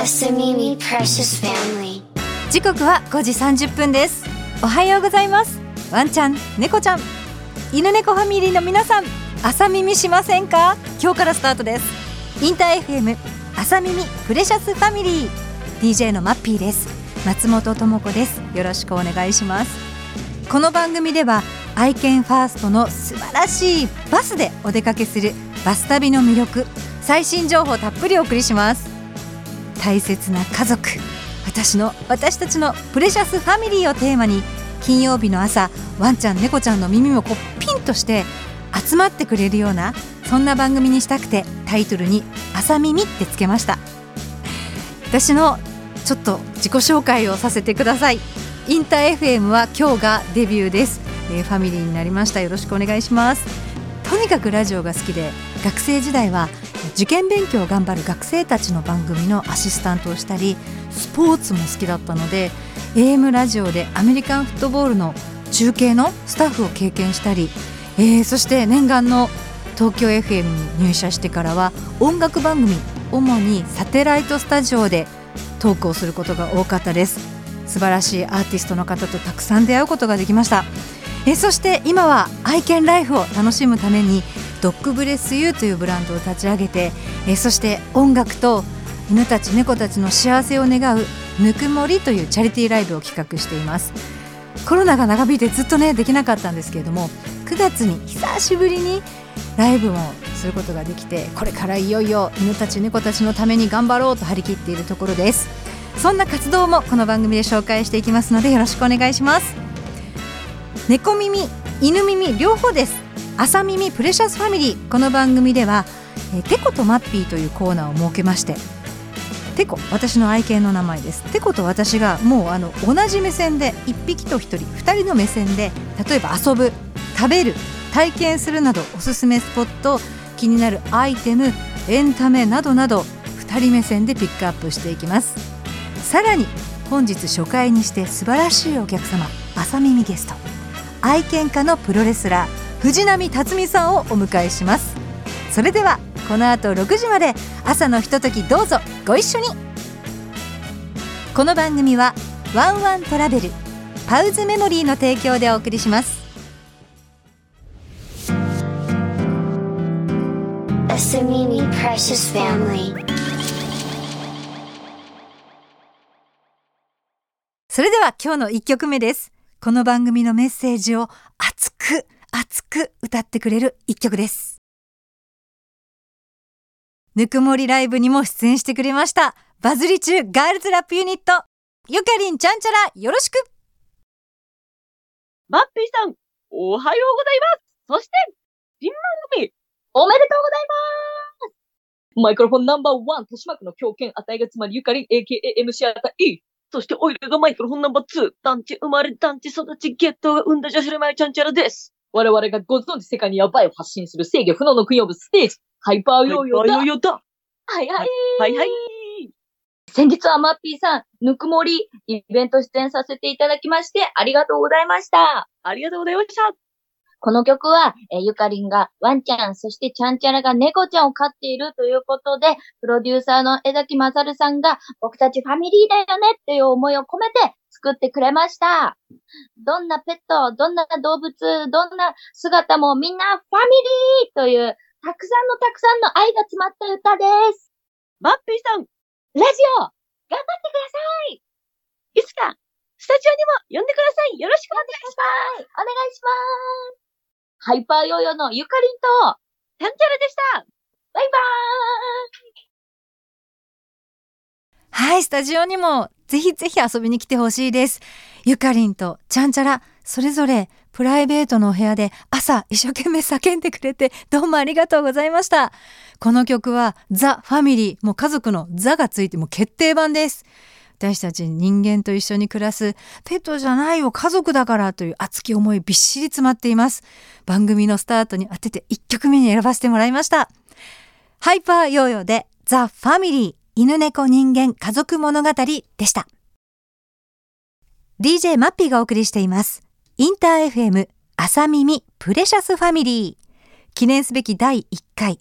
Asamimi Precious Family. 時刻は5時30分です。おはようございます。ワンちゃん猫ちゃん。犬猫ファミリーの皆さん朝耳しませんか？今日からスタートです。インター FM 朝耳プレシャスファミリー。DJ のマッピーです。松本智子です。よろしくお願いします。この番組では愛犬ファーストの素晴らしいバスでお出かけするバス旅の魅力最新情報たっぷりお送りします。大切な家族。私の私たちのプレシャスファミリーをテーマに金曜日の朝ワンちゃん猫ちゃんの耳もこうピンとして集まってくれるようなそんな番組にしたくてタイトルに「朝耳」ってつけました。私のちょっと自己紹介をさせてください。インター FM は今日がデビューです、えーファミリーになりました。よろしくお願いします。とにかくラジオが好きで学生時代は受験勉強を頑張る学生たちの番組のアシスタントをしたりスポーツも好きだったので AM ラジオでアメリカンフットボールの中継のスタッフを経験したり、えーそして念願の東京 FM に入社してからは音楽番組主にサテライトスタジオでトークをすることが多かったです。素晴らしいアーティストの方とたくさん出会うことができました。えそして今は愛犬ライフを楽しむためにドッグブレスユーというブランドを立ち上げてえーそして音楽と犬たち猫たちの幸せを願うぬくもりというチャリティーライブを企画しています。コロナが長引いてずっとねできなかったんですけれども9月に久しぶりにライブもすることができてこれからいよいよ犬たち猫たちのために頑張ろうと張り切っているところです。そんな活動もこの番組で紹介していきますのでよろしくお願いします。猫耳犬耳両方です。朝耳プレシャスファミリーこの番組ではえテコとマッピーというコーナーを設けましてテコ私の愛犬の名前です。テコと私がもうあの同じ目線で1匹と1人2人の目線で例えば遊ぶ食べる体験するなどおすすめスポット気になるアイテムエンタメなどなど2人目線でピックアップしていきます。さらに本日初回にして素晴らしいお客様朝耳ゲスト愛犬家のプロレスラー藤波辰巳さんをお迎えします。それではこの後6時まで朝のひとときどうぞご一緒に。この番組はワンワントラベルパウズメモリーの提供でお送りします。それでは今日の1曲目です。この番組のメッセージを熱く熱く歌ってくれる1曲ですぬくもりライブにも出演してくれましたバズり中ガールズラップユニットゆかりんちゃんちゃらよろしくマッピーさん、おはようございます。そして、新番組、おめでとうございます。マイクロフォンナンバーワン、豊島区の狂犬、あたいがつまりゆかりん、AKA MC あたい。そして、オイルがマイクロフォンナンバーツー、団地生まれ、団地育ち、ゲットが生んだ女子るまいちゃんちゃらです。我々がご存知世界にヤバいを発信する制御不能の金曜日ステージ、ハイパーヨーヨーだ。ヨーヨーだ。はいはい。はいはい。先日はマッピーさん、ぬくもり、イベント出演させていただきまして、ありがとうございました。ありがとうございました。この曲は、えーゆかりんがワンちゃん、そしてちゃんちゃらが猫ちゃんを飼っているということで、プロデューサーの江崎まさるさんが、僕たちファミリーだよねっていう思いを込めて作ってくれました。どんなペット、どんな動物、どんな姿もみんなファミリーという、たくさんのたくさんの愛が詰まった歌です。マッピーさん、ラジオ、頑張ってください。いつか、スタジオにも呼んでください。よろしくお願いします。お願いします。ハイパーヨーヨーのゆかりんと、ちゃんちゃらでした。バイバはい、スタジオにもぜひぜひ遊びに来てほしいです。ゆかりんとちゃんちゃら、それぞれプライベートのお部屋で朝一生懸命叫んでくれてどうもありがとうございました。この曲はザ・ファミリー、もう家族のザがついても決定版です。私たち人間と一緒に暮らすペットじゃないよ家族だからという熱き思いびっしり詰まっています。番組のスタートに当てて1曲目に選ばせてもらいました。ハイパーヨーヨーでザ・ファミリー犬猫人間家族物語でした。DJ マッピーがお送りしています。 interFM 朝みみ Precious Family。記念すべき第1回。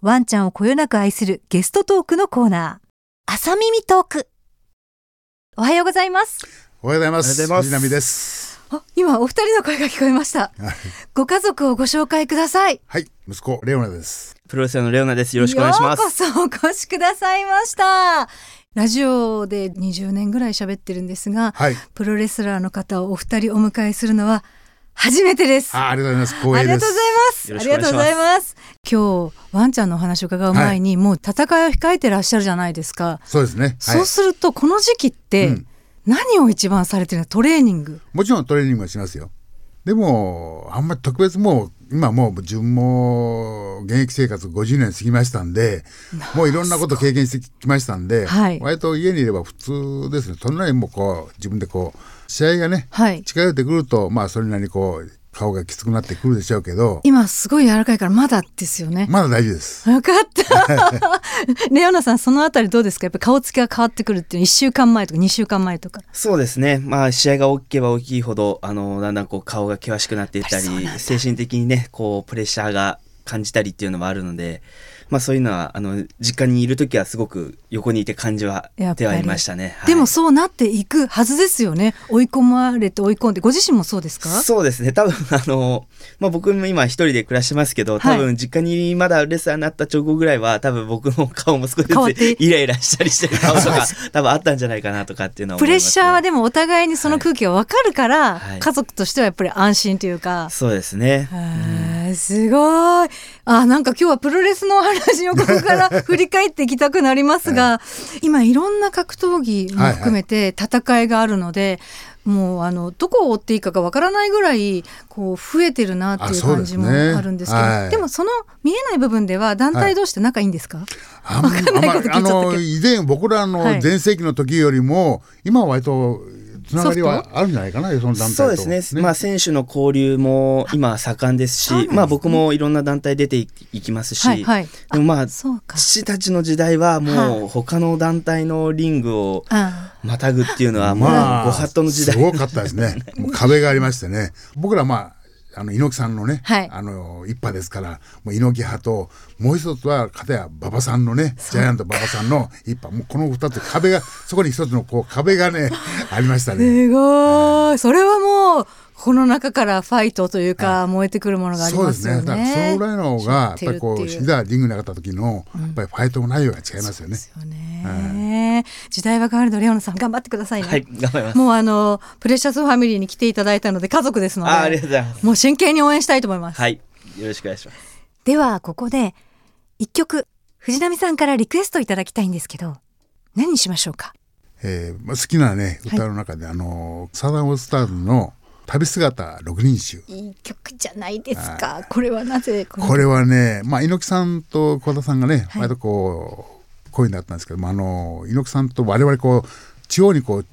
ワンちゃんをこよなく愛するゲストトークのコーナー。朝みみトーク。おはようございます。おはようございます。おはようございます藤波です。あ、今お二人の声が聞こえました。はいご家族をご紹介ください。はい、息子レオナです。プロレスラーのレオナです。よろしくお願いします。ようこそお越しくださいました。ラジオで20年ぐらい喋ってるんですが、はい。プロレスラーの方をお二人お迎えするのは初めてです。あ、ありがとうございます。光栄です。ありがとうございます。今日ワンちゃんのお話を伺う前に、もう戦いを控えてらっしゃるじゃないですか。そうですね。はいそう。するとこの時期ってうん何を一番されてるの？トレーニング。もちろんトレーニングはしますよ。でも、あんまり特別もう、今もう自分も現役生活50年過ぎましたんで、もういろんなこと経験してきましたんで、はい割と家にいれば普通ですね。そんなにもうこう、自分でこう、試合がね、はい。近寄ってくると、まあそれなりにこう、顔がきつくなってくるでしょうけど、今すごい柔らかいからまだですよね。まだ大丈夫です。よかった。レオナさんそのあたりどうですか？やっぱ顔つきが変わってくるっていう1週間前とか2週間前とか。そうですね。まあ、試合が大きければ大きいほど、あの、だんだんこう顔が険しくなっていったり精神的にね、こう、プレッシャーが感じたりっていうのもあるので、まあそういうのは、あの、実家にいるときはすごく横にいて感じはではいましたね。はい。でもそうなっていくはずですよね。追い込まれて追い込んで。ご自身もそうですか？そうですね。多分、あの、まあ僕も今一人で暮らしてますけど、多分実家にまだレスラーになった直後ぐらいは、多分僕の顔も少しずつイライラしたりしてる顔とか、多分あったんじゃないかなとかっていうのは思プレッシャーはでもお互いにその空気が分かるから、はい。家族としてはやっぱり安心というか。そうですね。すごい。あ、なんか今日はプロレスの話をここから 振り返っていきたくなりますが、今いろんな格闘技も含めて戦いがあるので、もうあのどこを追っていいかがわからないぐらいこう増えてるなっていう感じもあるんですけど、はい。でもその見えない部分では団体同士って仲いいんですか？あんわかんないあの以前僕らのはい。全盛期の時よりも、今は割とつながりはあるんじゃないかなその団体と。そうですね。まあ、選手の交流も今盛んですしすね。まあ、僕もいろんな団体出ていきますし、はいはい。でもまあ。父たちの時代はもう他の団体のリングをあまたぐっていうのはまあご法度の時代、すごかったですね。壁がありましてね。僕らまああの猪木さんのね、はいあの一派ですからもう猪木派ともう一つは片や馬場さんのねジャイアント馬場さんの一派もうこの二つ壁がそこに一つのこう壁がね ありましたね。すごい。それはもうこの中からファイトというか燃えてくるものがありそうですますよね。ね。だからそのぐらいのがやっ知ぱりこういういざリングに上がった時のやっぱりファイトの内容が違いますよね。ですよね、時代は変わるのレオナさん頑張ってくださいね。はい頑張りますもうあのプレシャスファミリーに来ていただいたので家族ですので、あありがとうございますもう真剣に応援したいと思います。はいよろしくお願いしますではここで一曲藤波さんからリクエストいただきたいんですけど、何にしましょうか？えーまあ、好きなね歌の中で、あのサザンオールスターズの旅姿六人衆。いい曲じゃないですか。これはなぜこのこれはね、まあ、猪木さんと小田さんがね、はい割とこう恋になったんですけどもあの猪木さんと我々こう地方にこう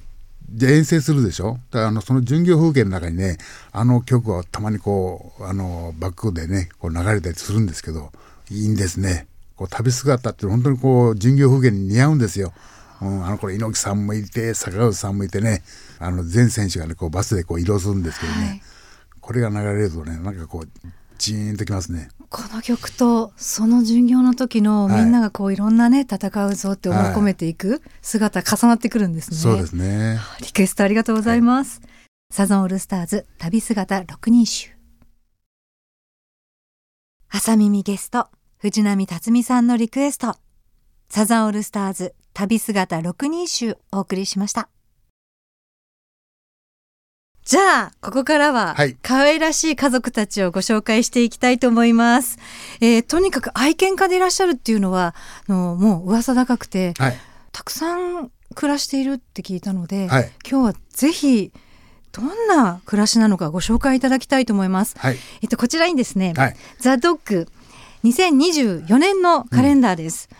で遠征するでしょ？だからあのその巡業風景の中にねあの曲はたまにこうあのバックでねこう流れたりするんですけどいいんですねこう旅姿って本当にこう巡業風景に似合うんですよ。うん、あの頃猪木さんもいて坂口さんもいてねあの全選手がねこうバスでこう移動するんですけどね、はいこれが流れるとねなんかこうジーンときますね。この曲とその巡業の時のみんながこういろんなね戦うぞって思い込めていく姿重なってくるんですね。そうですね。リクエストありがとうございます。サザンオールスターズ旅姿六人衆。朝耳ゲスト藤波辰巳さんのリクエスト。サザンオールスターズ旅姿六人衆お送りしました。じゃあ、ここからは、はい可愛らしい家族たちをご紹介していきたいと思います。えーとにかく愛犬家でいらっしゃるっていうのは、あのもう噂高くて、はい。たくさん暮らしているって聞いたので、はい。今日はぜひどんな暮らしなのかご紹介いただきたいと思います。はい。えっとこちらにですね、はい。ザドッグ2024年のカレンダーです。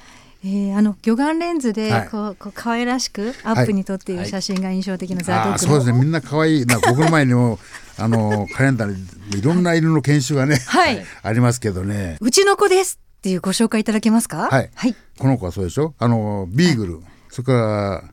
えーあの魚眼レンズではい。こう,、こう可愛らしくアップに撮っている写真が印象的なザドッグの、ああそうですね。みんな可愛い。な僕の前にも あのカレンダーにいろんな色の研修がね、はい。ありますけどね。うちの子ですっていうご紹介いただけますか？はい。はい、この子はそうでしょ？あのビーグル、それから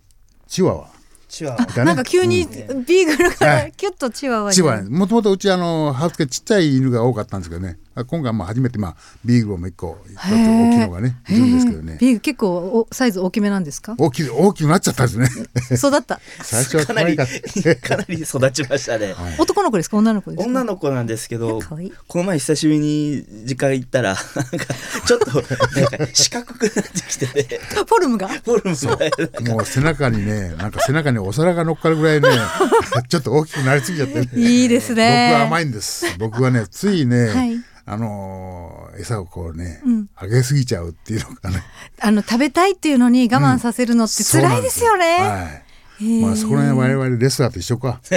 チワワ。チワワ。だね。なんか急にビーグルかはい。らキュッとチワワに。チワワ。もともとうちあのハウスケちっちゃい犬が多かったんですけどね今回まあ初めてまあビーグルも一個大きいのがねいるんですけどね。ビーグ結構おサイズ大きめなんですか？大きい大きくなっちゃったんですね。育った。最初はかなり可愛かったかなり育ちましたね。男の子ですか？女の子ですか？女の子なんですけどこの前久しぶりに実家行ったらなんかちょっとなんか四角くなってきてて。フォルムが？フォルムがもう背中にねなんか背中にお皿が乗っかるぐらいね ちょっと大きくなりすぎちゃってね。いいですね。僕は甘いんです。僕はねついね、はいあのー餌をこうね、うん。あげすぎちゃうっていうのがね。あの食べたいっていうのに我慢させるのって辛いですよ。ね、そうなんはい。まあそこら辺我々レスラーと一緒か。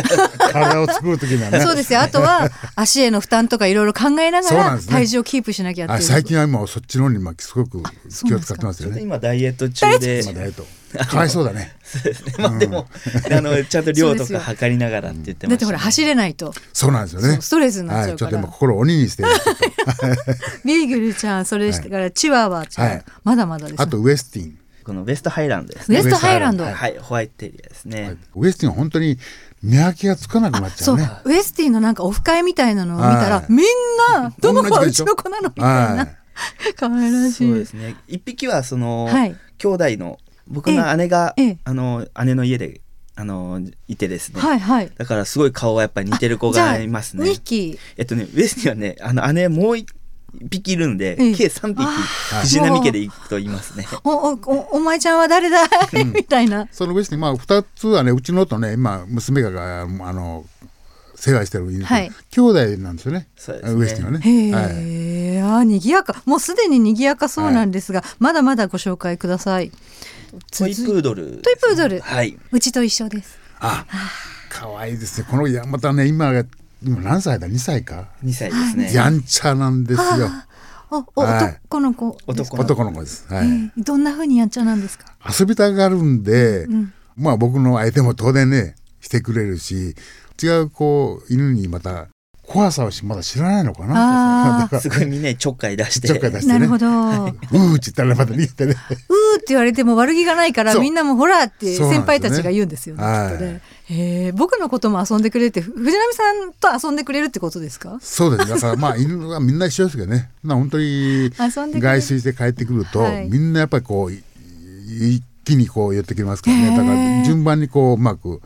体を作る時にはね。そうですよ。あとは足への負担とかいろいろ考えながら体重をキープしなきゃっていう。あ最近は今そっちの方に今すごく気を使ってますちょっとよね今ダイエット中で。まあダイエットかわいそうだね。そうですね。まあでも、あの ちゃんと量とか測りながらって言ってました、ね、だってほら走れないと。そうなんですよね。そうストレスになっはい、ちょっとちゃうから、今心を鬼にしてビ ーグルちゃんそれしてからチワワちゃん、はい。まだまだですあとウエスティン。このウエストハイランドですね。ウエストハイランド、はい。ホワイトテリアですね、ウエスティンは本当に見分けがつかなくなっちゃそう。うねウエスティンのなんかオフ会みたいなのを見たら、はい。みんな どの子はうちの子なの？みたいはな可愛らしい。そうですね。一匹はその、はい。兄弟の僕の姉が、ええ。あの姉の家であのいてですね、はいはい。だからすごい顔がやっぱり似てる子がいます2ね匹えっとねウエスティンはねあの姉もう一匹いるんで、ええ。計3匹あ藤波家で行くと言いますね。おおおお前ちゃんは誰だい、みたいな。そのウエスティンまあ2つはねうちのとね今娘ががあの世話してる犬、はい。兄弟なんですよね。そうですね。ウエスティンはね。へはい。え、あ賑やか。もうすでに賑やかそうなんですが、まだまだご紹介くださいトイプードル。トイプードル。はい。うちと一緒です。あ。可愛いですね。このいやまたね今が今何歳だ？2歳か。2歳ですね。やんちゃなんですよ。おお、はい。男の子。男の男の子です、はい。えーどんな風にやんちゃなんですか？遊びたがるんで、ん。まあ僕の相手も当然ねしてくれるし違うこう犬にまた怖さをしまだ知らないのかな。あー。すごいみんなにちょっかい出して。ちょっかい出してね。なるほど、うーっうーって言ったらまた逃げてね。て言われても悪気がないからみんなもほらって先輩たちが言うんですよねはい。きっとね。へえ僕のことも遊んでくれてふ藤波さんと遊んでくれるってことですか？そうです。だからまあ犬はみんな一緒ですけどね。まあ本当に外出して帰ってくると、はい。みんなやっぱりこうい一気にこう寄ってきますからね。だから順番にこううまく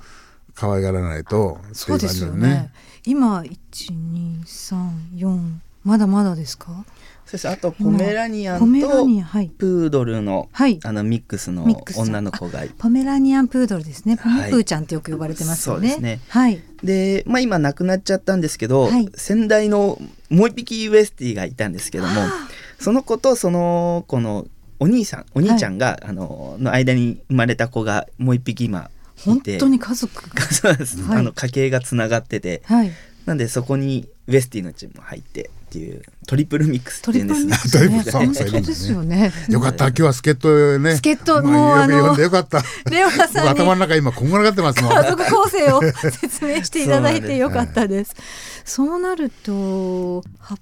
可愛がらないとそういう感じね今1234まだまだですか？そしてあとポメラニアンとプードルの,、はい。あのミックスの女の子がいポメラニアンプードルですね。ポメはいプーちゃんってよく呼ばれてますよね、そうですね。はい。で、まあ、今亡くなっちゃったんですけど、はい。先代のもう一匹ウエスティがいたんですけどもその子とその子のお兄さんお兄ちゃんが、あのの間に生まれた子がもう一匹今本当に家族。そうです、はい。あの家系がつながってて。はい。なんでそこにウエスティのチームも入ってっていうトリプルミックスってトリプルいうんですね。ミックスね。トリプルそう本そういうのね当ですよね。よかった。今日は助っ人ね。助っ人。まもうあのよく呼んでよかった。レオナさんに。頭の中今こんがらがってますもん。家族構成を説明していただいてよかったです。そうなると8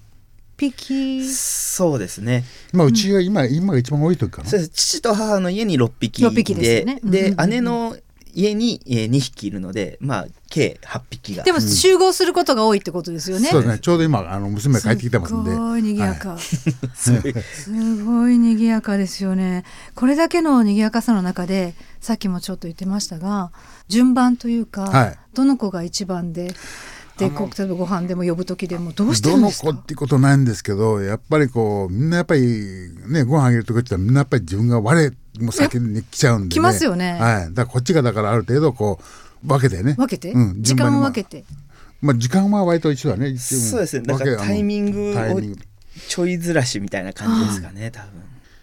匹そうですね。まあうちが今今が一番多い時かな。そうです。父と母の家に6匹6匹ですよね。うんうんうんで姉の家にえー2匹いるのでまあ計8匹が。でも集合することが多いってことですよね。そうですね。ちょうど今あの娘が帰ってきてますんで。すごい賑やか、すごい。すごい賑やかですよね。これだけの賑やかさの中でさっきもちょっと言ってましたが順番というか、はい。どの子が一番ででこう例えばご飯でも呼ぶ時でもどうしてるどのんですか？子ってことないんですけどやっぱりこうみんなやっぱりねご飯あげるときってみんなやっぱり自分が我もう先に来ちゃうんで、ね、来ますよね。はい、だからこっちがだからある程度こう分けてね。分けて、うん時間を分けて？まあ時間は割と一緒だねそうですね。だからタイミングをタイミング。ちょいずらしみたいな感じですかね多分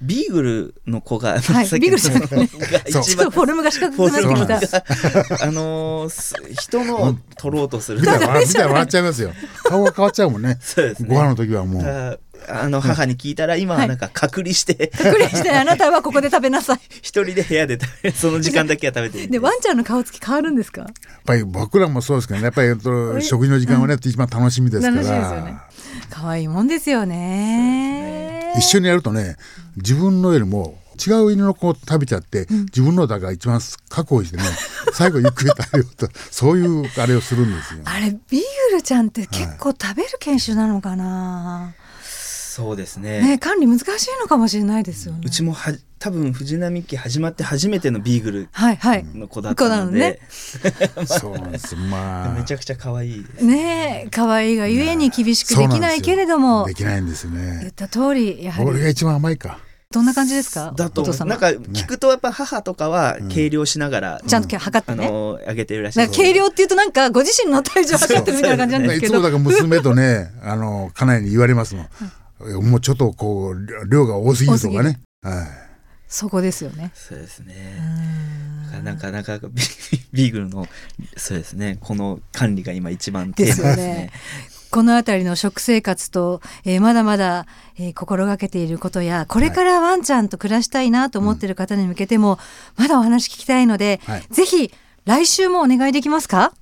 ビーグルの子が、はいビーグルさんがね。がそう。一番フォルムが四角くなってきた。あのーす人のを取ろうとする。見たら笑っちゃいますよ。顔が変わっちゃうもんね。そうですね。ご飯の時はもう。ああの母に聞いたら今はなんか隔離して。クリアしてあなたはここで食べなさい。一人で部屋で食べその時間だけは食べていいんでワンちゃんの顔つき変わるんですか？やっぱり僕らもそうですけどね。やっぱりえっと食事の時間はね、一番楽しみですから。楽しみですよね。可愛いもんですよね。一緒にやるとね自分のよりも違う犬の子を食べちゃって、自分のだから一番確保してね 最後ゆっくり食べようとそういうあれをするんですよ。あれビーグルちゃんって結構食べる犬種なのかな？そうですねね管理難しいのかもしれないですよねうちもは多分藤波家始まって初めてのビーグルはいはい。の子だったので、そうなんですまあ。めちゃくちゃ可愛い。ねえ可愛いがゆえに厳しくできないけれども。できないんですよ言っねた通りやはり。俺が一番甘いか。どんな感じですか？だとなんか聞くとやっぱ母とかは計量しながら、ちゃんと測ってあね、のあげてるらしい。計量っていうとなんかご自身の体重測ってるみたいな感じなんですけど。いつもだから娘とねあの家内に言われますもん、もうちょっとこう量が多すぎるとかね。はいそこですよね。そうですね。なん。かなか ビビーグルのそうですね。この管理が今一番テーマですですよね。ね。この辺りの食生活と、えーまだまだ、えー心がけていることやこれからワンちゃんと暮らしたいなと思っている方に向けても、まだお話聞きたいので、はい。ぜひ来週もお願いできますか？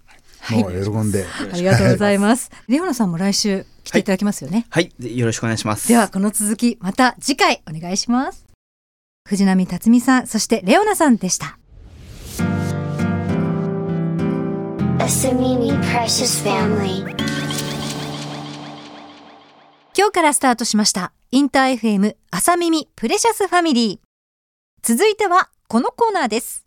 はい。もう喜んで、ありがとうございます。レオナさんも来週来ていただきますよね。はい。でよろしくお願いします。ではこの続きまた次回お願いします。藤波辰巳さんそしてレオナさんでした。Asamimi Precious Family. 今日からスタートしましたインター FM 朝耳プレシャスファミリー続いてはこのコーナーです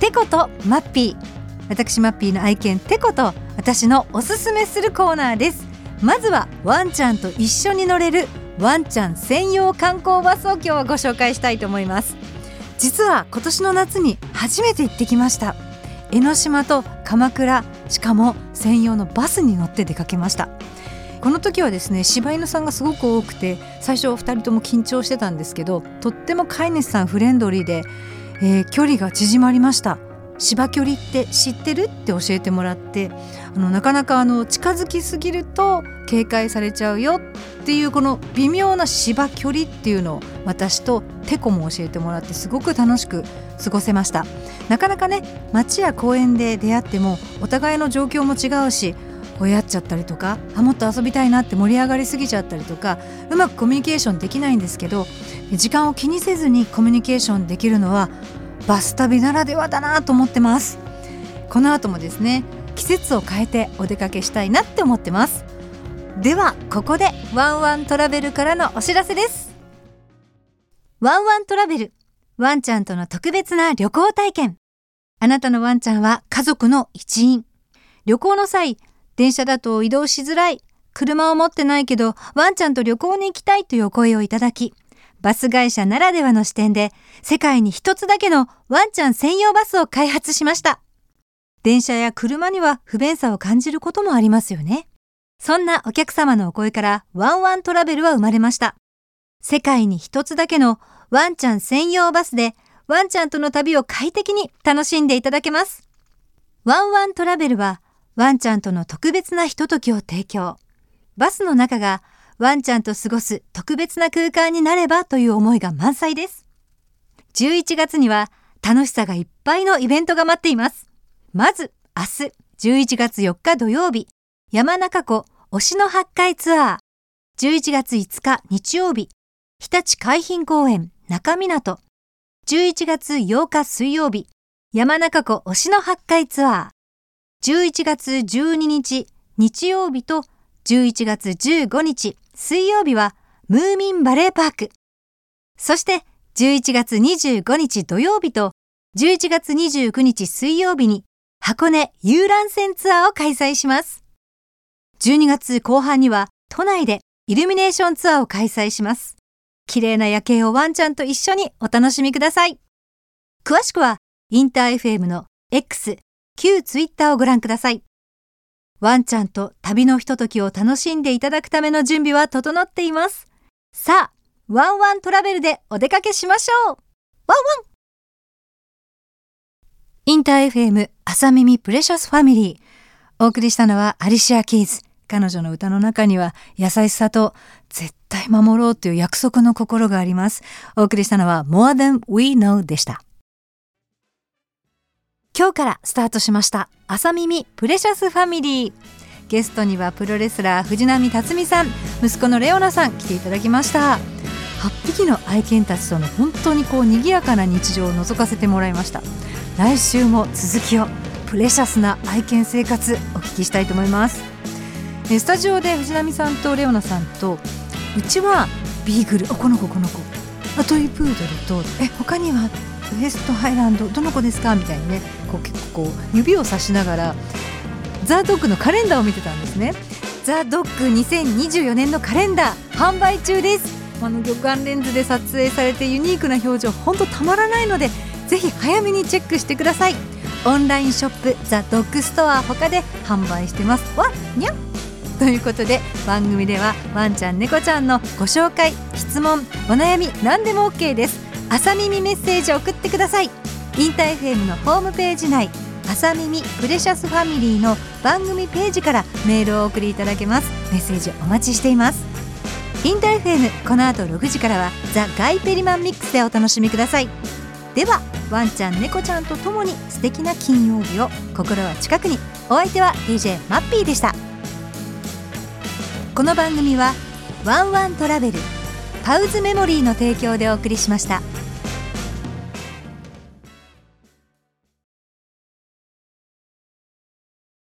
テコとマッピー私マッピーの愛犬テコと私のおすすめするコーナーです。まずはワンちゃんと一緒に乗れるワンちゃん専用観光バスを今日はご紹介したいと思います。実は今年の夏に初めて行ってきました。江ノ島と鎌倉しかも専用のバスに乗って出かけました。この時はですね柴犬さんがすごく多くて最初2人とも緊張してたんですけどとっても飼い主さんフレンドリーで、えー距離が縮まりました。芝距離って知ってる？って教えてもらってあのなかなかあの近づきすぎると警戒されちゃうよ。っていうこの微妙な芝距離っていうのを私とテコも教えてもらってすごく楽しく過ごせました。なかなかね街や公園で出会ってもお互いの状況も違うし追い合っちゃったりとかあもっと遊びたいなって盛り上がりすぎちゃったりとかうまくコミュニケーションできないんですけど時間を気にせずにコミュニケーションできるのはバス旅ならではだなと思ってます。この後もですね季節を変えてお出かけしたいなって思ってます。ではここでワンワントラベルからのお知らせです。ワンワントラベルワンちゃんとの特別な旅行体験。あなたのワンちゃんは家族の一員。旅行の際電車だと移動しづらい。車を持ってないけどワンちゃんと旅行に行きたいというお声をいただきバス会社ならではの視点で世界に一つだけのワンちゃん専用バスを開発しました。電車や車には不便さを感じることもありますよね。そんなお客様のお声からワンワントラベルは生まれました。世界に一つだけのワンちゃん専用バスでワンちゃんとの旅を快適に楽しんでいただけます。ワンワントラベルはワンちゃんとの特別なひとときを提供。バスの中がワンちゃんと過ごす特別な空間になればという思いが満載です。11月には楽しさがいっぱいのイベントが待っています。まず明日11月4日土曜日山中湖推しの八海ツアー。11月5日日曜日日立海浜公園中港11月8日水曜日山中湖推しの八海ツアー。11月12日日曜日と11月15日水曜日はムーミンバレーパーク。そして11月25日土曜日と11月29日水曜日に箱根遊覧船ツアーを開催します。12月後半には都内でイルミネーションツアーを開催します。綺麗な夜景をワンちゃんと一緒にお楽しみください。詳しくはインター FM の X 旧ツイッターをご覧ください。ワンちゃんと旅のひとときを楽しんでいただくための準備は整っています。さあワンワントラベルでお出かけしましょう。ワンワン。 interFM 朝みみ Precious Family。お送りしたのはアリシア・キーズ。彼女の歌の中には優しさと絶対守ろうという約束の心があります。お送りしたのは More Than We Know でした。今日からスタートしました。朝耳プレシャスファミリーゲストにはプロレスラー藤波辰巳さん。息子のレオナさん。来ていただきました。8匹の愛犬たちとの本当にこう賑やかな日常を覗かせてもらいました。来週も続きをプレシャスな愛犬生活お聞きしたいと思います。スタジオで藤波さんとレオナさんとうちはビーグルこの子この子。あトイプードルとえ他には？ウエストハイランドどの子ですか？みたいにねこう結構こう指をさしながらザ・ドッグのカレンダーを見てたんですね。ザ・ドッグ2024年のカレンダー販売中です。あの魚眼レンズで撮影されてユニークな表情本当たまらないのでぜひ早めにチェックしてください。オンラインショップザ・ドッグストア他で販売してます。わにゃん。ということで番組ではワンちゃん猫ちゃんのご紹介質問お悩み何でも OK です。朝みみメッセージを送ってください。インタ FM のホームページ内朝耳プレシャスファミリーの番組ページからメールをお送りいただけます。メッセージお待ちしています。インタ FM この後6時からは The Guy Perryman Mix でお楽しみください。ではワンちゃん猫ちゃんとともに素敵な金曜日を心は近くに。お相手は DJ マッピーでした。この番組はワンワントラベルパウズメモリーの提供でお送りしました。